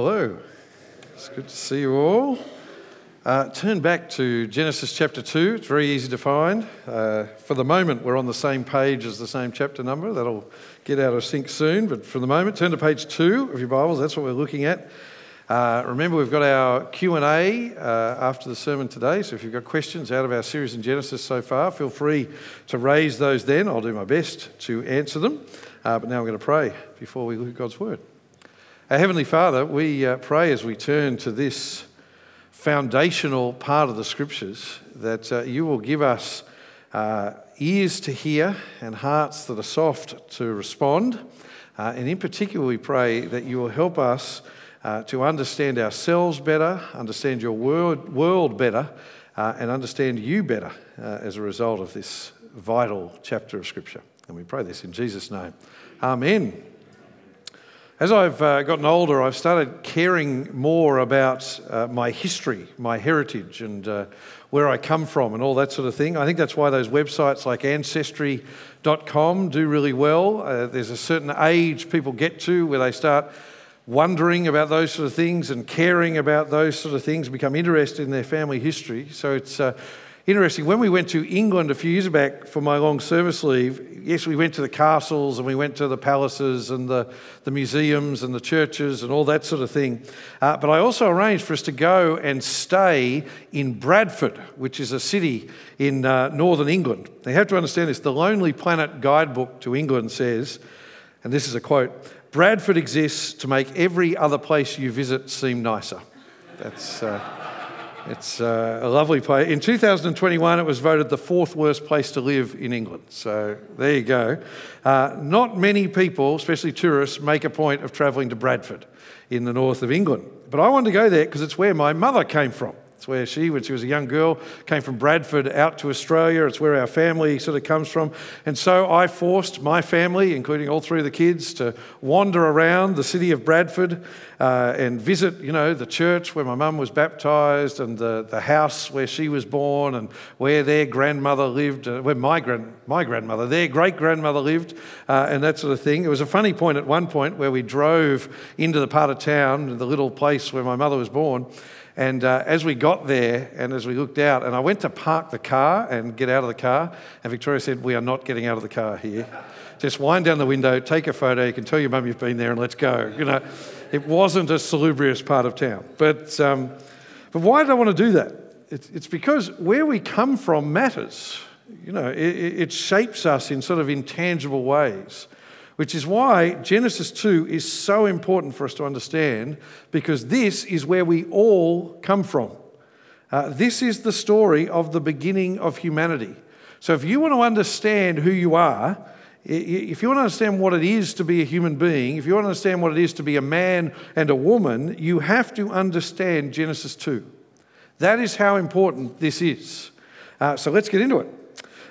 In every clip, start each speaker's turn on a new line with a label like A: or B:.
A: Hello. It's good to see you all. Uh, turn back to Genesis chapter 2. It's very easy to find. Uh, for the moment, we're on the same page as the same chapter number. That'll get out of sync soon. But for the moment, turn to page 2 of your Bibles. That's what we're looking at. Uh, remember, we've got our Q&A uh, after the sermon today. So if you've got questions out of our series in Genesis so far, feel free to raise those then. I'll do my best to answer them. Uh, but now I'm going to pray before we look at God's Word. Our Heavenly Father, we uh, pray as we turn to this foundational part of the Scriptures that uh, you will give us uh, ears to hear and hearts that are soft to respond. Uh, and in particular, we pray that you will help us uh, to understand ourselves better, understand your world, world better, uh, and understand you better as a result of this vital chapter of Scripture. And we pray this in Jesus' name. Amen. As I've uh, gotten older, I've started caring more about uh, my history, my heritage, and uh, where I come from, and all that sort of thing. I think that's why those websites like Ancestry.com do really well. Uh, there's a certain age people get to where they start wondering about those sort of things and caring about those sort of things, become interested in their family history. So it's uh, interesting. When we went to England a few years back for my long service leave, yes, we went to the castles and we went to the palaces and the, the museums and the churches and all that sort of thing. Uh, but I also arranged for us to go and stay in Bradford, which is a city in uh, northern England. Now, you have to understand this the Lonely Planet guidebook to England says, and this is a quote Bradford exists to make every other place you visit seem nicer. That's. Uh, it's uh, a lovely place. In 2021, it was voted the fourth worst place to live in England. So there you go. Uh, not many people, especially tourists, make a point of travelling to Bradford in the north of England. But I wanted to go there because it's where my mother came from. It's where she, when she was a young girl, came from Bradford out to Australia. It's where our family sort of comes from. And so I forced my family, including all three of the kids, to wander around the city of Bradford uh, and visit, you know, the church where my mum was baptised and the, the house where she was born and where their grandmother lived, uh, where my, grand, my grandmother, their great grandmother lived, uh, and that sort of thing. It was a funny point at one point where we drove into the part of town, the little place where my mother was born. And uh, as we got there and as we looked out, and I went to park the car and get out of the car, and Victoria said, We are not getting out of the car here. Just wind down the window, take a photo, you can tell your mum you've been there, and let's go. You know, it wasn't a salubrious part of town. But, um, but why did I want to do that? It's, it's because where we come from matters. You know, it, it shapes us in sort of intangible ways which is why Genesis 2 is so important for us to understand because this is where we all come from. Uh, this is the story of the beginning of humanity. So, if you want to understand who you are, if you want to understand what it is to be a human being, if you want to understand what it is to be a man and a woman, you have to understand Genesis 2. That is how important this is. Uh, so let's get into it.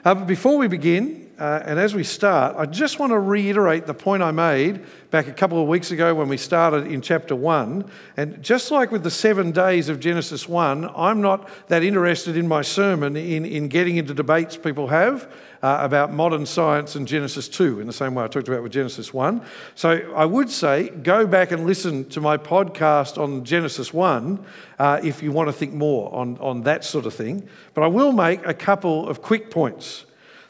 A: Uh, but before we begin, uh, and as we start, I just want to reiterate the point I made back a couple of weeks ago when we started in chapter 1. And just like with the seven days of Genesis 1, I'm not that interested in my sermon in, in getting into debates people have uh, about modern science and Genesis 2 in the same way I talked about with Genesis 1. So I would say go back and listen to my podcast on Genesis 1 uh, if you want to think more on, on that sort of thing. But I will make a couple of quick points.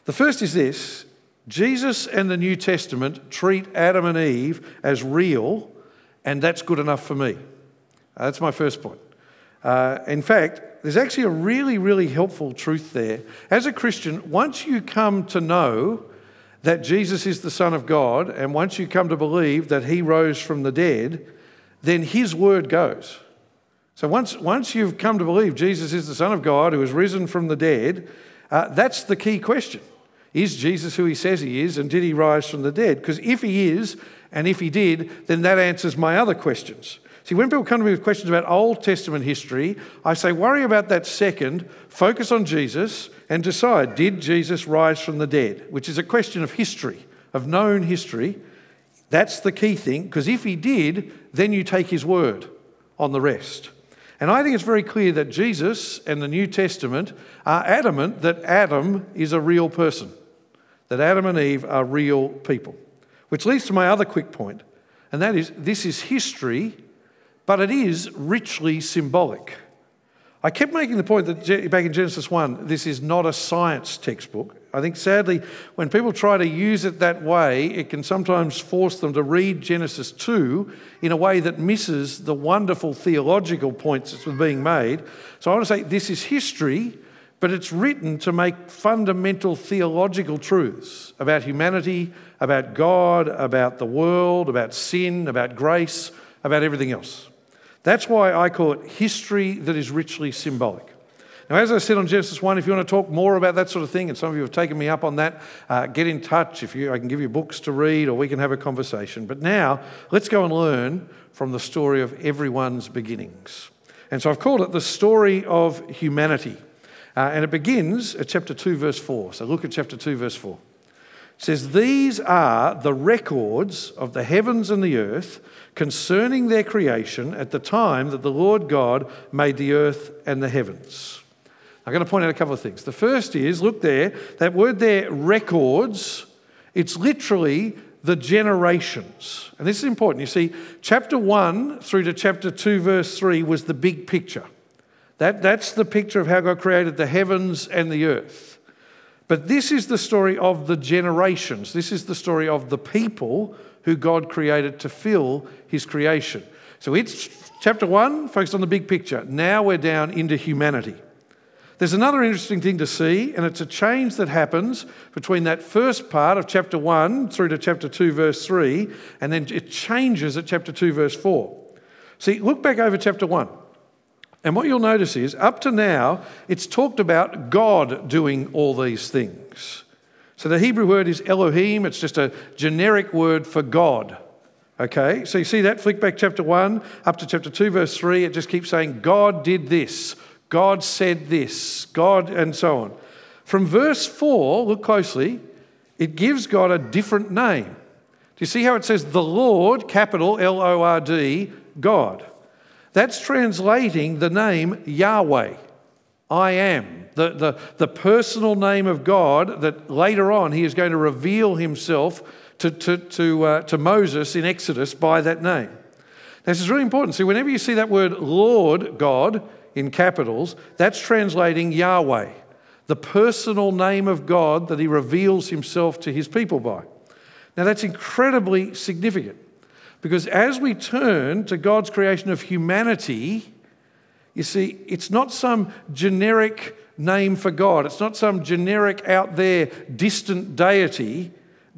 A: The first is this Jesus and the New Testament treat Adam and Eve as real, and that's good enough for me. Uh, that's my first point. Uh, in fact, there's actually a really, really helpful truth there. As a Christian, once you come to know that Jesus is the Son of God, and once you come to believe that He rose from the dead, then His word goes. So once, once you've come to believe Jesus is the Son of God who has risen from the dead, uh, that's the key question. Is Jesus who he says he is, and did he rise from the dead? Because if he is, and if he did, then that answers my other questions. See, when people come to me with questions about Old Testament history, I say, worry about that second, focus on Jesus, and decide did Jesus rise from the dead? Which is a question of history, of known history. That's the key thing, because if he did, then you take his word on the rest. And I think it's very clear that Jesus and the New Testament are adamant that Adam is a real person, that Adam and Eve are real people. Which leads to my other quick point, and that is this is history, but it is richly symbolic. I kept making the point that back in Genesis 1, this is not a science textbook. I think sadly, when people try to use it that way, it can sometimes force them to read Genesis 2 in a way that misses the wonderful theological points that's being made. So I want to say this is history, but it's written to make fundamental theological truths about humanity, about God, about the world, about sin, about grace, about everything else. That's why I call it history that is richly symbolic. Now, as I said on Genesis 1, if you want to talk more about that sort of thing, and some of you have taken me up on that, uh, get in touch. If you, I can give you books to read or we can have a conversation. But now, let's go and learn from the story of everyone's beginnings. And so I've called it the story of humanity. Uh, and it begins at chapter 2, verse 4. So look at chapter 2, verse 4. It says, These are the records of the heavens and the earth concerning their creation at the time that the Lord God made the earth and the heavens. I'm going to point out a couple of things. The first is look there, that word there, records, it's literally the generations. And this is important. You see, chapter 1 through to chapter 2, verse 3 was the big picture. That, that's the picture of how God created the heavens and the earth. But this is the story of the generations. This is the story of the people who God created to fill his creation. So it's chapter one, focused on the big picture. Now we're down into humanity. There's another interesting thing to see, and it's a change that happens between that first part of chapter 1 through to chapter 2, verse 3, and then it changes at chapter 2, verse 4. See, look back over chapter 1. And what you'll notice is, up to now, it's talked about God doing all these things. So the Hebrew word is Elohim, it's just a generic word for God. Okay, so you see that? Flick back chapter 1 up to chapter 2, verse 3. It just keeps saying, God did this, God said this, God, and so on. From verse 4, look closely, it gives God a different name. Do you see how it says the Lord, capital L O R D, God? That's translating the name Yahweh. I am, the, the, the personal name of God that later on he is going to reveal himself to, to, to, uh, to Moses in Exodus by that name. This is really important. See, whenever you see that word Lord God in capitals, that's translating Yahweh, the personal name of God that he reveals himself to his people by. Now, that's incredibly significant because as we turn to God's creation of humanity, you see, it's not some generic name for God, it's not some generic out there distant deity.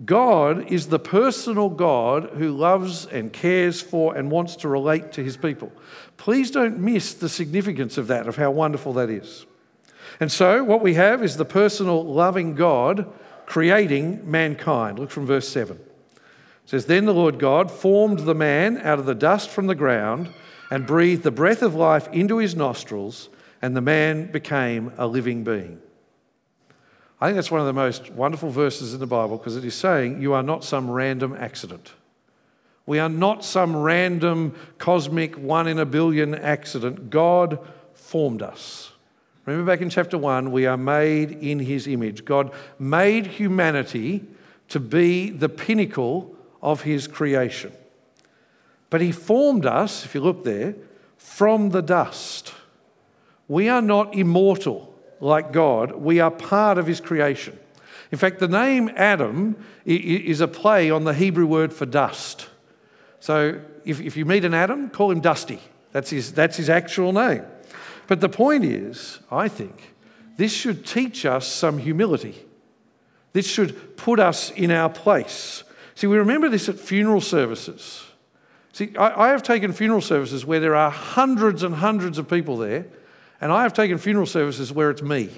A: God is the personal God who loves and cares for and wants to relate to his people. Please don't miss the significance of that, of how wonderful that is. And so, what we have is the personal, loving God creating mankind. Look from verse 7. It says, Then the Lord God formed the man out of the dust from the ground and breathed the breath of life into his nostrils, and the man became a living being. I think that's one of the most wonderful verses in the Bible because it is saying you are not some random accident. We are not some random cosmic one in a billion accident. God formed us. Remember back in chapter 1, we are made in his image. God made humanity to be the pinnacle of his creation. But he formed us, if you look there, from the dust. We are not immortal like God, we are part of his creation. In fact, the name Adam is a play on the Hebrew word for dust. So if, you meet an Adam, call him Dusty. That's his, that's his actual name. But the point is, I think, this should teach us some humility. This should put us in our place. See, we remember this at funeral services. See, I, I have taken funeral services where there are hundreds and hundreds of people there, and I have taken funeral services where it's me.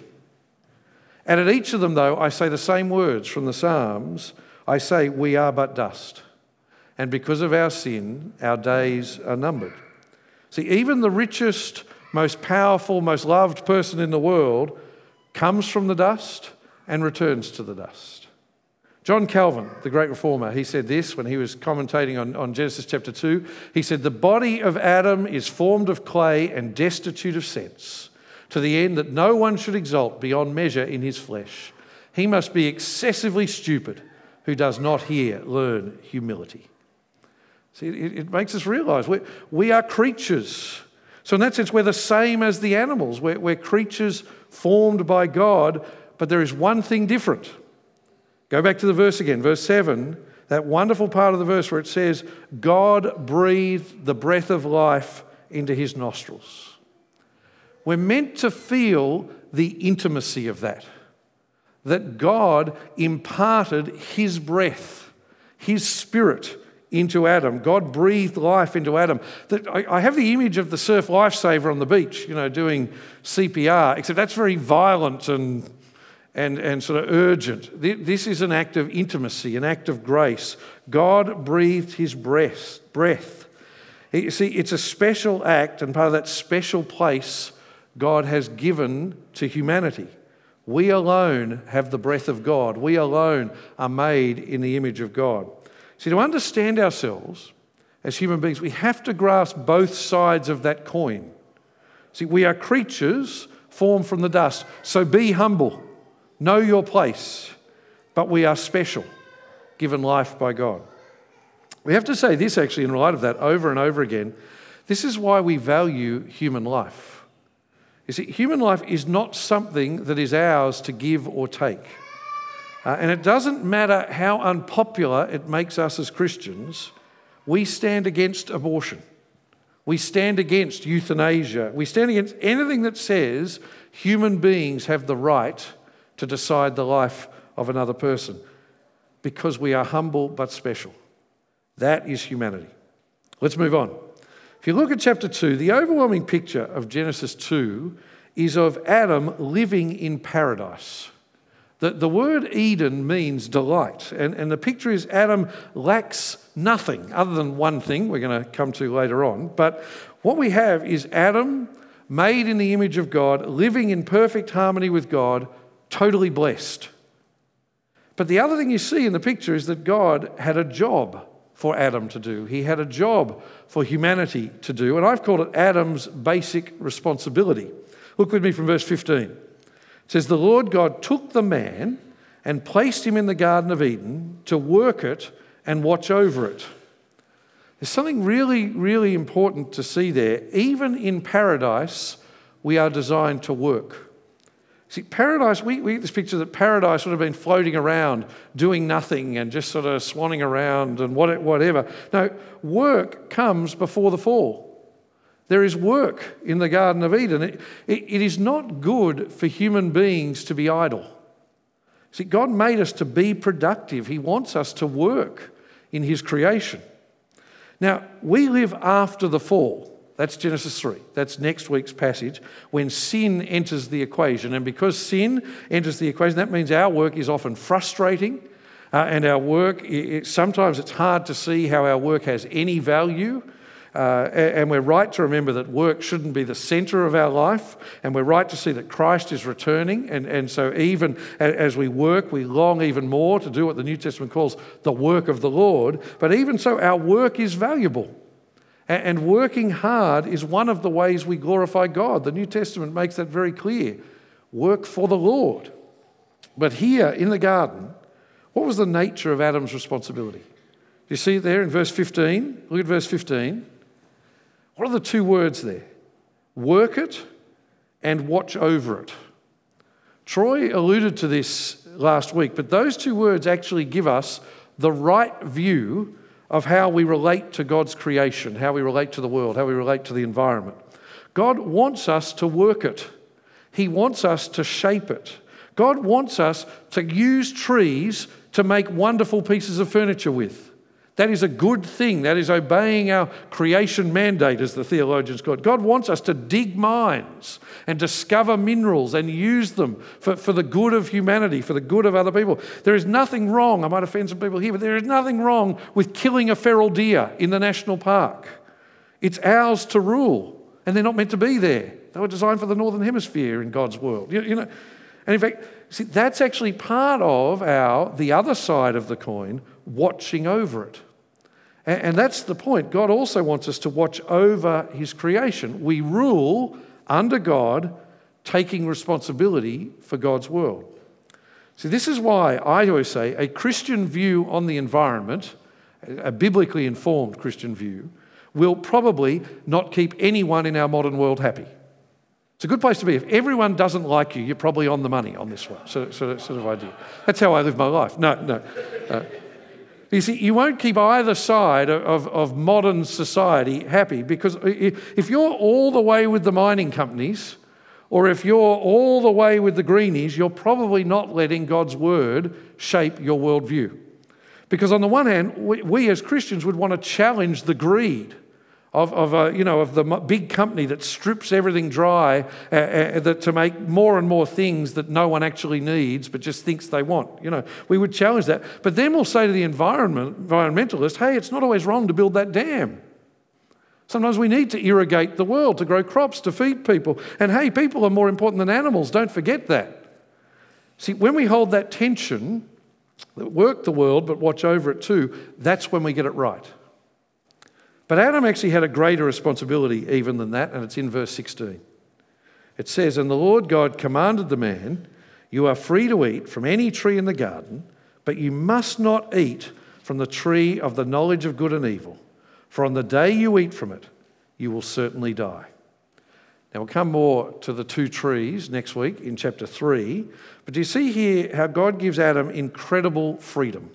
A: And at each of them, though, I say the same words from the Psalms I say, We are but dust. And because of our sin, our days are numbered. See, even the richest, most powerful, most loved person in the world comes from the dust and returns to the dust. John Calvin, the great reformer, he said this when he was commentating on, on Genesis chapter 2. He said, The body of Adam is formed of clay and destitute of sense, to the end that no one should exult beyond measure in his flesh. He must be excessively stupid who does not here learn humility. See, it, it makes us realize we we are creatures. So, in that sense, we're the same as the animals. We're, we're creatures formed by God, but there is one thing different. Go back to the verse again, verse 7, that wonderful part of the verse where it says, God breathed the breath of life into his nostrils. We're meant to feel the intimacy of that, that God imparted his breath, his spirit into Adam. God breathed life into Adam. I, have the image of the surf lifesaver on the beach, you know, doing CPR, except that's very violent and, and, and sort of urgent. This is an act of intimacy, an act of grace. God breathed his breath. breath. You see, it's a special act, and part of that special place God has given to humanity. We alone have the breath of God. We alone are made in the image of God. See, to understand ourselves as human beings, we have to grasp both sides of that coin. See, we are creatures formed from the dust, so be humble, know your place, but we are special, given life by God. We have to say this actually, in light of that, over and over again. This is why we value human life. You see, human life is not something that is ours to give or take. Uh, and it doesn't matter how unpopular it makes us as Christians, we stand against abortion. We stand against euthanasia. We stand against anything that says human beings have the right to decide the life of another person because we are humble but special. That is humanity. Let's move on. If you look at chapter 2, the overwhelming picture of Genesis 2 is of Adam living in paradise. The, the word Eden means delight, and, and the picture is Adam lacks nothing other than one thing we're going to come to later on. But what we have is Adam, made in the image of God, living in perfect harmony with God, totally blessed. But the other thing you see in the picture is that God had a job for Adam to do. He had a job for humanity to do, and I've called it Adam's basic responsibility. Look with me from verse 15 says, The Lord God took the man and placed him in the Garden of Eden to work it and watch over it. There's something really, really important to see there. Even in paradise, we are designed to work. See, paradise, we, we get this picture that paradise would have been floating around, doing nothing and just sort of swanning around and whatever. No, work comes before the fall. There is work in the Garden of Eden. It, it, it is not good for human beings to be idle. See, God made us to be productive, He wants us to work in His creation. Now, we live after the fall. That's Genesis 3. That's next week's passage when sin enters the equation. And because sin enters the equation, that means our work is often frustrating. Uh, and our work, it, sometimes it's hard to see how our work has any value. Uh, and we're right to remember that work shouldn't be the center of our life. And we're right to see that Christ is returning. And, and so, even as we work, we long even more to do what the New Testament calls the work of the Lord. But even so, our work is valuable. And working hard is one of the ways we glorify God. The New Testament makes that very clear. Work for the Lord. But here in the garden, what was the nature of Adam's responsibility? Do You see it there in verse 15? Look at verse 15. What are the two words there? Work it and watch over it. Troy alluded to this last week, but those two words actually give us the right view of how we relate to God's creation, how we relate to the world, how we relate to the environment. God wants us to work it, He wants us to shape it. God wants us to use trees to make wonderful pieces of furniture with. That is a good thing. That is obeying our creation mandate, as the theologians call it. God wants us to dig mines and discover minerals and use them for, for the good of humanity, for the good of other people. There is nothing wrong, I might offend some people here, but there is nothing wrong with killing a feral deer in the national park. It's ours to rule, and they're not meant to be there. They were designed for the northern hemisphere in God's world. You, you know, and in fact, see, that's actually part of our the other side of the coin watching over it. And that's the point. God also wants us to watch over His creation. We rule under God, taking responsibility for God's world. See, this is why I always say a Christian view on the environment a biblically informed Christian view, will probably not keep anyone in our modern world happy. It's a good place to be. If everyone doesn't like you, you're probably on the money on this one, sort of, sort of, sort of idea. That's how I live my life. No, no. Uh, you see, you won't keep either side of, of modern society happy because if you're all the way with the mining companies, or if you're all the way with the greenies, you're probably not letting God's word shape your worldview. Because on the one hand, we, we as Christians would want to challenge the greed of, of, a, you know, of the big company that strips everything dry uh, uh, that to make more and more things that no one actually needs but just thinks they want. You know, we would challenge that. But then we'll say to the environment, environmentalist, hey, it's not always wrong to build that dam. Sometimes we need to irrigate the world, to grow crops, to feed people. And hey, people are more important than animals. Don't forget that. See, when we hold that tension, work the world but watch over it too, that's when we get it right. But Adam actually had a greater responsibility even than that, and it's in verse 16. It says, And the Lord God commanded the man, You are free to eat from any tree in the garden, but you must not eat from the tree of the knowledge of good and evil, for on the day you eat from it, you will certainly die. Now, we'll come more to the two trees next week in chapter 3. But do you see here how God gives Adam incredible freedom?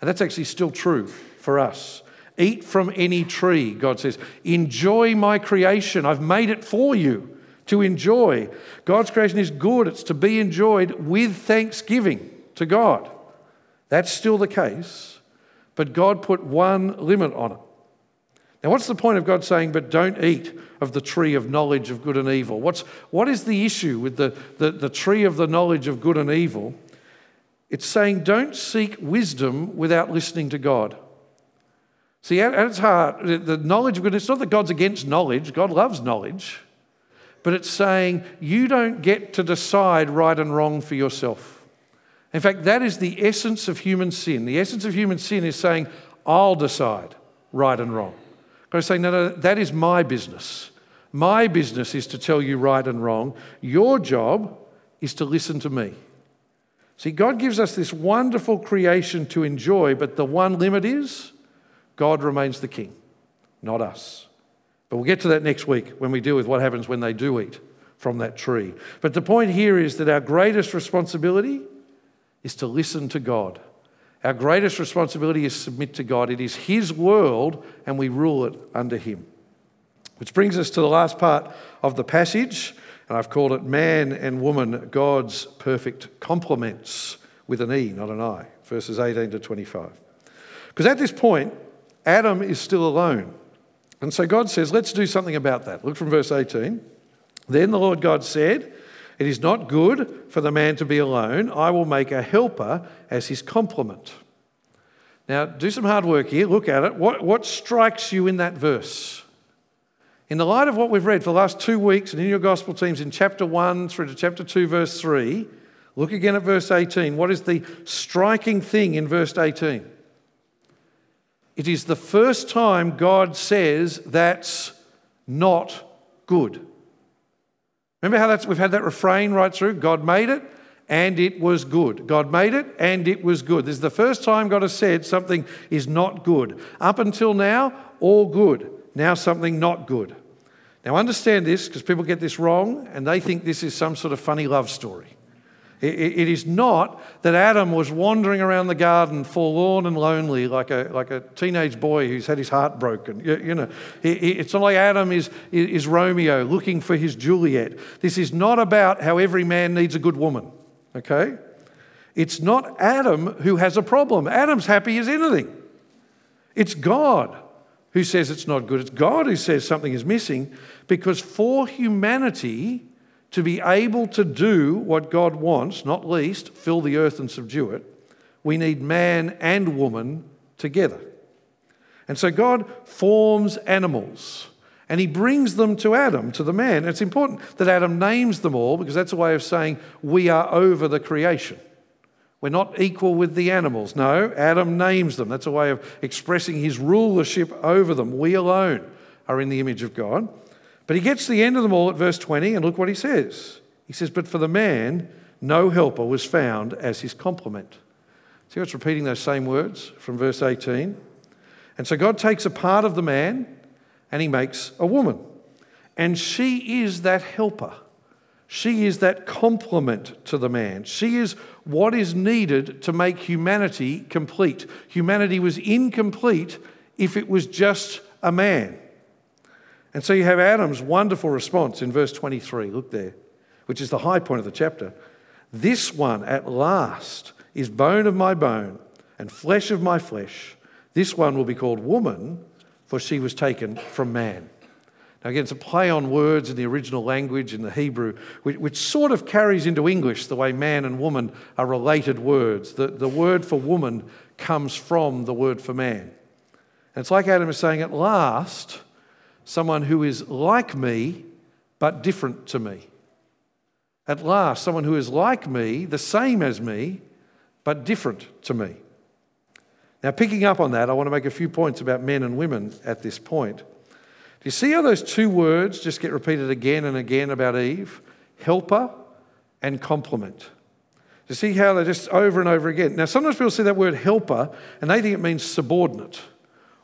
A: And that's actually still true for us. Eat from any tree, God says. Enjoy my creation. I've made it for you to enjoy. God's creation is good, it's to be enjoyed with thanksgiving to God. That's still the case, but God put one limit on it. Now, what's the point of God saying, but don't eat of the tree of knowledge of good and evil? What's, what is the issue with the, the, the tree of the knowledge of good and evil? It's saying, don't seek wisdom without listening to God. See, at, its heart, the knowledge of good, it's not that God's against knowledge, God loves knowledge, but it's saying you don't get to decide right and wrong for yourself. In fact, that is the essence of human sin. The essence of human sin is saying, I'll decide right and wrong. God is saying, no, no, that is my business. My business is to tell you right and wrong. Your job is to listen to me. See, God gives us this wonderful creation to enjoy, but the one limit is God remains the king, not us. But we'll get to that next week when we deal with what happens when they do eat from that tree. But the point here is that our greatest responsibility is to listen to God. Our greatest responsibility is submit to God. It is His world and we rule it under Him. Which brings us to the last part of the passage, and I've called it Man and Woman, God's Perfect Complements, with an E, not an I, verses 18 to 25. Because at this point, Adam is still alone. And so God says, let's do something about that. Look from verse 18. Then the Lord God said, It is not good for the man to be alone. I will make a helper as his complement. Now, do some hard work here. Look at it. What, what strikes you in that verse? In the light of what we've read for the last two weeks and in your gospel teams in chapter 1 through to chapter 2, verse 3, look again at verse 18. What is the striking thing in verse 18? It is the first time God says that's not good. Remember how that's, we've had that refrain right through? God made it and it was good. God made it and it was good. This is the first time God has said something is not good. Up until now, all good. Now, something not good. Now, understand this because people get this wrong and they think this is some sort of funny love story. It is not that Adam was wandering around the garden forlorn and lonely like a, like a teenage boy who's had his heart broken. You, know, it's not like Adam is, is Romeo looking for his Juliet. This is not about how every man needs a good woman, okay? It's not Adam who has a problem. Adam's happy as anything. It's God who says it's not good. It's God who says something is missing because for humanity, to be able to do what God wants, not least fill the earth and subdue it, we need man and woman together. And so God forms animals and he brings them to Adam, to the man. It's important that Adam names them all because that's a way of saying we are over the creation. We're not equal with the animals. No, Adam names them. That's a way of expressing his rulership over them. We alone are in the image of God. But he gets to the end of them all at verse 20, and look what he says. He says, But for the man, no helper was found as his complement. See what's repeating those same words from verse 18? And so God takes a part of the man and he makes a woman. And she is that helper. She is that complement to the man. She is what is needed to make humanity complete. Humanity was incomplete if it was just a man. And so you have Adam's wonderful response in verse 23. Look there, which is the high point of the chapter. This one at last is bone of my bone and flesh of my flesh. This one will be called woman, for she was taken from man. Now, again, it's a play on words in the original language in the Hebrew, which, which, sort of carries into English the way man and woman are related words. The, the word for woman comes from the word for man. And it's like Adam is saying, at last, someone who is like me, but different to me. At last, someone who is like me, the same as me, but different to me. Now, picking up on that, I want to make a few points about men and women at this point. Do you see how those two words just get repeated again and again about Eve? Helper and complement. Do you see how they're just over and over again? Now, sometimes people see that word helper and they think it means subordinate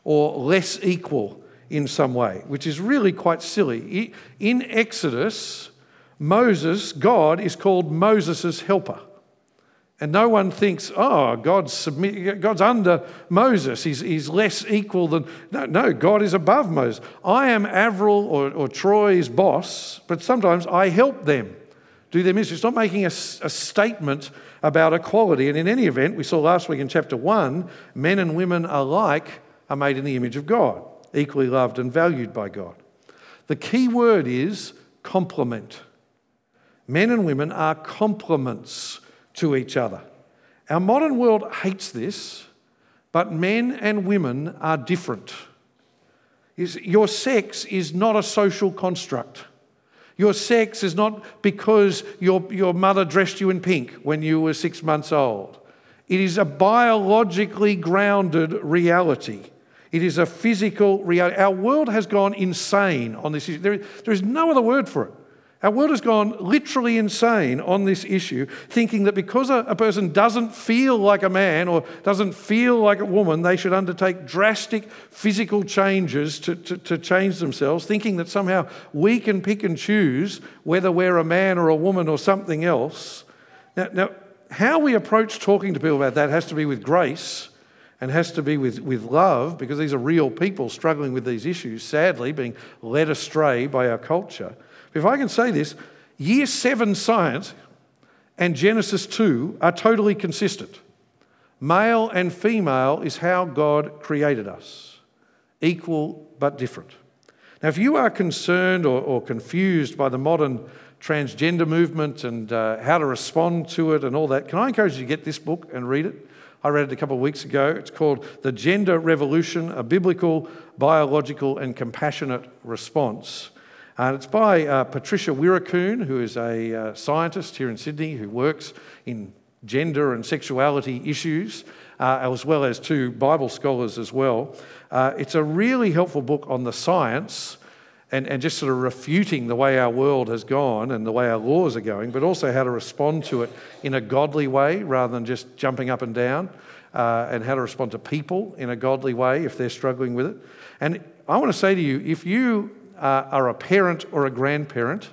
A: or less equal in some way, which is really quite silly. In Exodus, Moses, God, is called Moses' helper. And no one thinks, oh, God's, submit, God's under Moses. He's, he's less equal than. No, no, God is above Moses. I am Avril or, or Troy's boss, but sometimes I help them do their ministry. It's not making a, a statement about equality. And in any event, we saw last week in chapter 1 men and women alike are made in the image of God, equally loved and valued by God. The key word is complement. Men and women are complements to each other. Our modern world hates this, but men and women are different. Your sex is not a social construct. Your sex is not because your, your mother dressed you in pink when you were six months old. It is a biologically grounded reality. It is a physical reality. Our world has gone insane on this issue. There, is no other word for it. Our world has gone literally insane on this issue, thinking that because a, a, person doesn't feel like a man or doesn't feel like a woman, they should undertake drastic physical changes to, to, to change themselves, thinking that somehow we can pick and choose whether we're a man or a woman or something else. Now, now how we approach talking to people about that has to be with grace and has to be with, with love because these are real people struggling with these issues, sadly, being led astray by our culture. If I can say this, year seven science and Genesis 2 are totally consistent. Male and female is how God created us, equal but different. Now, if you are concerned or, or confused by the modern transgender movement and uh, how to respond to it and all that, can I encourage you to get this book and read it? I read it a couple of weeks ago. It's called The Gender Revolution A Biblical, Biological, and Compassionate Response and it's by uh, Patricia Weerakoon, who is a uh, scientist here in Sydney who works in gender and sexuality issues, uh, as well as two Bible scholars as well. Uh, it's a really helpful book on the science and, and just sort of refuting the way our world has gone and the way our laws are going, but also how to respond to it in a godly way rather than just jumping up and down, uh, and how to respond to people in a godly way if they're struggling with it. And I want to say to you if you uh, are a parent or a grandparent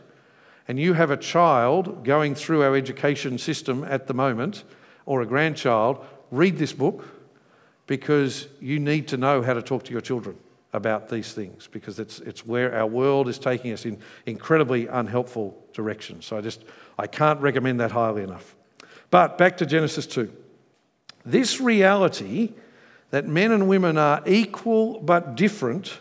A: and you have a child going through our education system at the moment, or a grandchild, read this book because you need to know how to talk to your children about these things because it's, it's where our world is taking us in incredibly unhelpful directions. So I just, I can't recommend that highly enough. But back to Genesis 2. This reality that men and women are equal but different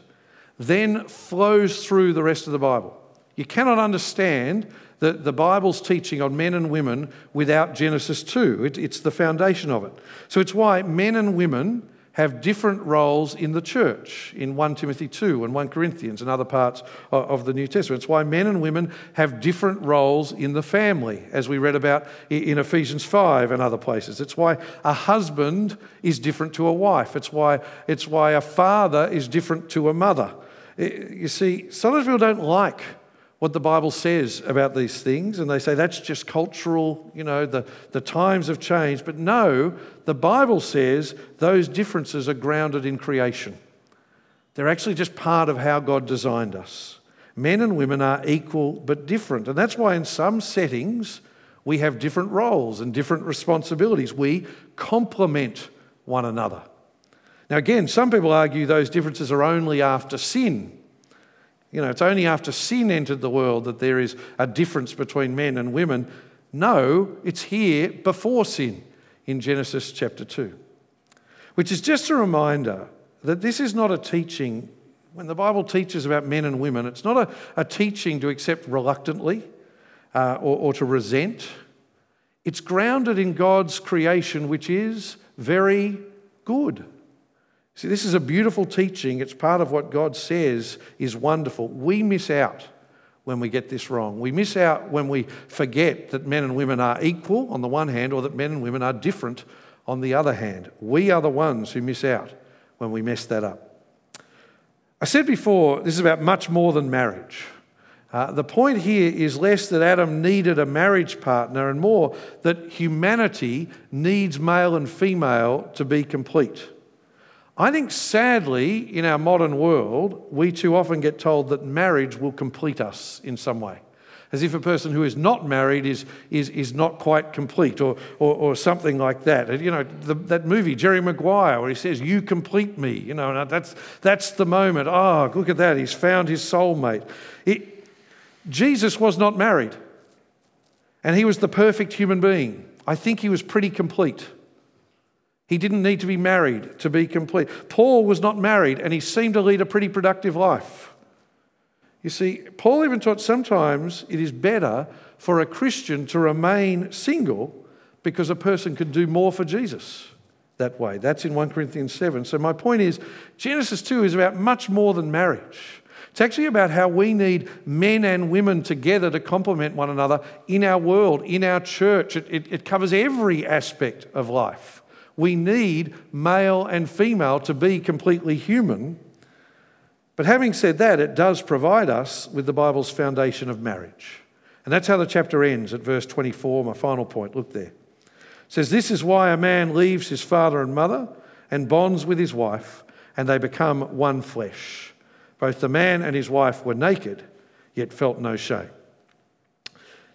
A: then flows through the rest of the Bible. You cannot understand the, the Bible's teaching on men and women without Genesis 2. It, it's the foundation of it. So it's why men and women have different roles in the church in 1 Timothy 2 and 1 Corinthians and other parts of the New Testament. It's why men and women have different roles in the family, as we read about in Ephesians 5 and other places. It's why a husband is different to a wife. It's why, it's why a father is different to a mother. You see, sometimes people don't like what the Bible says about these things, and they say that's just cultural, you know, the, the times have changed. But no, the Bible says those differences are grounded in creation. They're actually just part of how God designed us. Men and women are equal but different. And that's why, in some settings, we have different roles and different responsibilities. We complement one another. Now, again, some people argue those differences are only after sin. You know, it's only after sin entered the world that there is a difference between men and women. No, it's here before sin in Genesis chapter 2, which is just a reminder that this is not a teaching. When the Bible teaches about men and women, it's not a, a teaching to accept reluctantly uh, or, or to resent. It's grounded in God's creation, which is very good. See, this is a beautiful teaching. It's part of what God says is wonderful. We miss out when we get this wrong. We miss out when we forget that men and women are equal on the one hand, or that men and women are different on the other hand. We are the ones who miss out when we mess that up. I said before, this is about much more than marriage. Uh, the point here is less that Adam needed a marriage partner and more that humanity needs male and female to be complete. I think sadly, in our modern world, we too often get told that marriage will complete us in some way. As if a person who is not married is, is, is not quite complete, or, or, or something like that. You know, the, that movie, Jerry Maguire, where he says, You complete me. You know, that's, that's the moment. Oh, look at that. He's found his soulmate. It, Jesus was not married, and he was the perfect human being. I think he was pretty complete. He didn't need to be married to be complete. Paul was not married and he seemed to lead a pretty productive life. You see, Paul even taught sometimes it is better for a Christian to remain single because a person can do more for Jesus that way. That's in 1 Corinthians 7. So, my point is Genesis 2 is about much more than marriage. It's actually about how we need men and women together to complement one another in our world, in our church. It, it, it covers every aspect of life. We need male and female to be completely human. But having said that, it does provide us with the Bible's foundation of marriage. And that's how the chapter ends at verse 24, my final point. Look there. It says, This is why a man leaves his father and mother and bonds with his wife, and they become one flesh. Both the man and his wife were naked, yet felt no shame.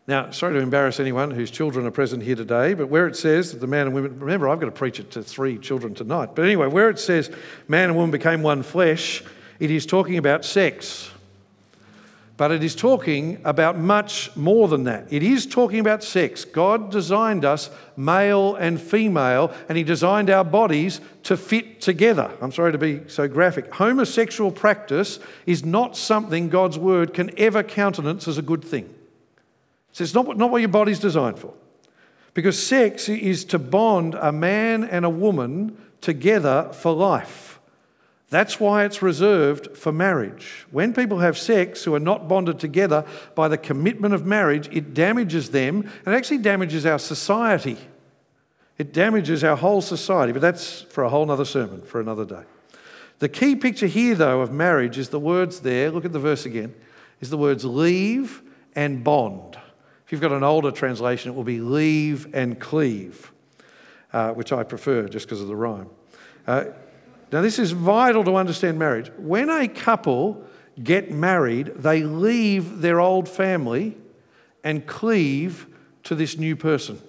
A: Now, sorry to embarrass anyone whose children are present here today, but where it says that the man and woman, remember, I've got to preach it to three children tonight. But anyway, where it says man and woman became one flesh, it is talking about sex. But it is talking about much more than that. It is talking about sex. God designed us male and female, and He designed our bodies to fit together. I'm sorry to be so graphic. Homosexual practice is not something God's word can ever countenance as a good thing. So it's not, not what your body's designed for. Because sex is to bond a man and a woman together for life. That's why it's reserved for marriage. When people have sex who are not bonded together by the commitment of marriage, it damages them and it actually damages our society. It damages our whole society, but that's for a whole other sermon for another day. The key picture here, though, of marriage is the words there, look at the verse again, is the words leave and bond. If you've got an older translation, it will be leave and cleave, uh, which I prefer just because of the rhyme. Uh, now, this is vital to understand marriage. When a couple get married, they leave their old family and cleave to this new person.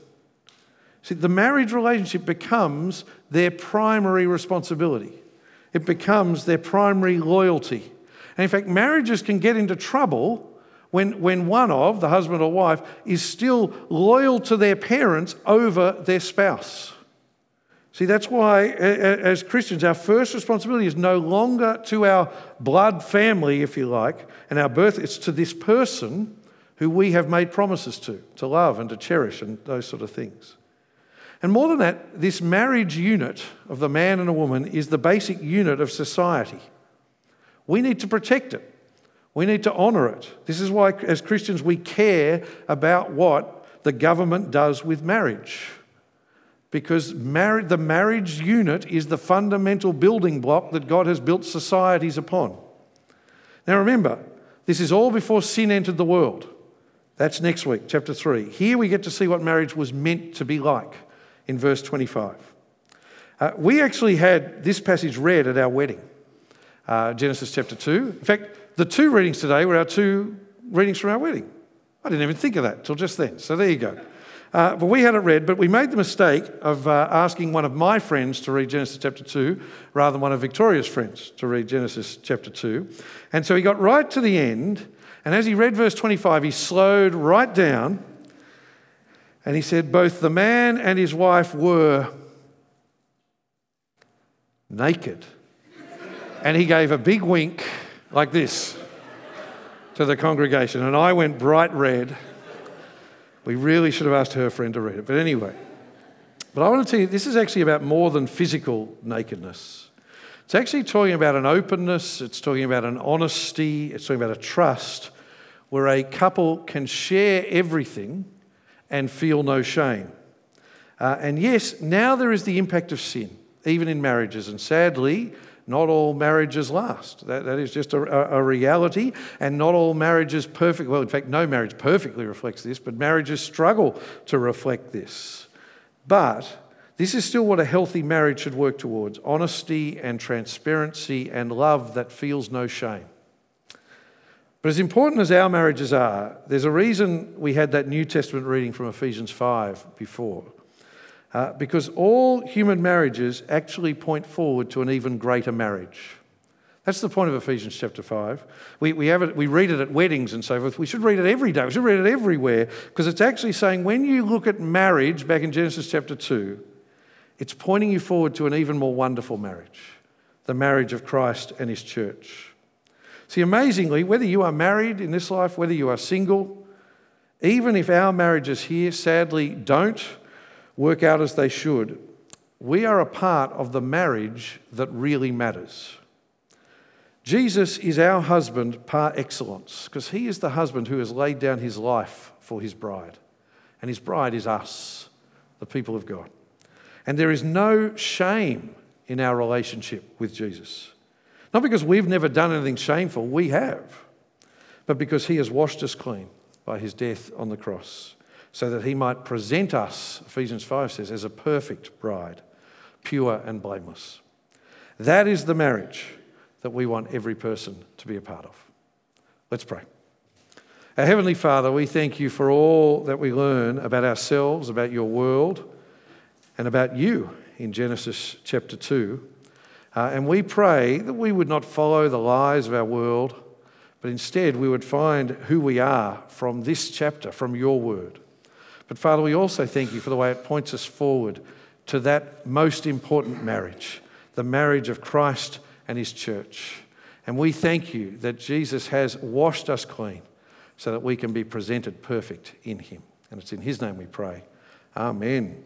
A: See, the marriage relationship becomes their primary responsibility, it becomes their primary loyalty. And in fact, marriages can get into trouble when, when one of, the husband or wife, is still loyal to their parents over their spouse. See, that's why, as Christians, our first responsibility is no longer to our blood family, if you like, and our birth, it's to this person who we have made promises to, to love and to cherish, and those sort of things. And more than that, this marriage unit of the man and a woman is the basic unit of society. We need to protect it. We need to honour it. This is why, as Christians, we care about what the government does with marriage. Because marriage, the marriage unit is the fundamental building block that God has built societies upon. Now remember, this is all before sin entered the world. That's next week, chapter 3. Here we get to see what marriage was meant to be like in verse 25. Uh, we actually had this passage read at our wedding. uh, Genesis chapter 2. In fact, the two readings today were our two readings from our wedding. I didn't even think of that till just then. So there you go. Uh, but we had it read, but we made the mistake of uh, asking one of my friends to read Genesis chapter 2 rather than one of Victoria's friends to read Genesis chapter 2. And so he got right to the end, and as he read verse 25, he slowed right down and he said, Both the man and his wife were naked. and he gave a big wink like this to the congregation, and I went bright red. We really should have asked her friend to read it. But anyway, but I want to tell you, this is actually about more than physical nakedness. It's actually talking about an openness, it's talking about an honesty, it's talking about a trust where a couple can share everything and feel no shame. Uh, and yes, now there is the impact of sin, even in marriages. And sadly, not all marriages last. That, that is just a, a, reality. And not all marriages perfect. Well, in fact, no marriage perfectly reflects this, but marriages struggle to reflect this. But this is still what a healthy marriage should work towards honesty and transparency and love that feels no shame. But as important as our marriages are, there's a reason we had that New Testament reading from Ephesians 5 before. Uh, because all human marriages actually point forward to an even greater marriage. That's the point of Ephesians chapter 5. We, we, have it, we read it at weddings and so forth. We should read it every day. We should read it everywhere because it's actually saying when you look at marriage back in Genesis chapter 2, it's pointing you forward to an even more wonderful marriage the marriage of Christ and his church. See, amazingly, whether you are married in this life, whether you are single, even if our marriages here sadly don't work out as they should, we are a part of the marriage that really matters. Jesus is our husband par excellence because he is the husband who has laid down his life for his bride. And his bride is us, the people of God. And there is no shame in our relationship with Jesus. Not because we've never done anything shameful, we have, but because he has washed us clean by his death on the cross so that he might present us, Ephesians 5 says, as a perfect bride, pure and blameless. That is the marriage that we want every person to be a part of. Let's pray. Our Heavenly Father, we thank you for all that we learn about ourselves, about your world, and about you in Genesis chapter 2. Uh, and we pray that we would not follow the lies of our world, but instead we would find who we are from this chapter, from your word. But Father, we also thank you for the way it points us forward to that most important marriage, the marriage of Christ and his church. And we thank you that Jesus has washed us clean so that we can be presented perfect in him. And it's in his name we pray. Amen.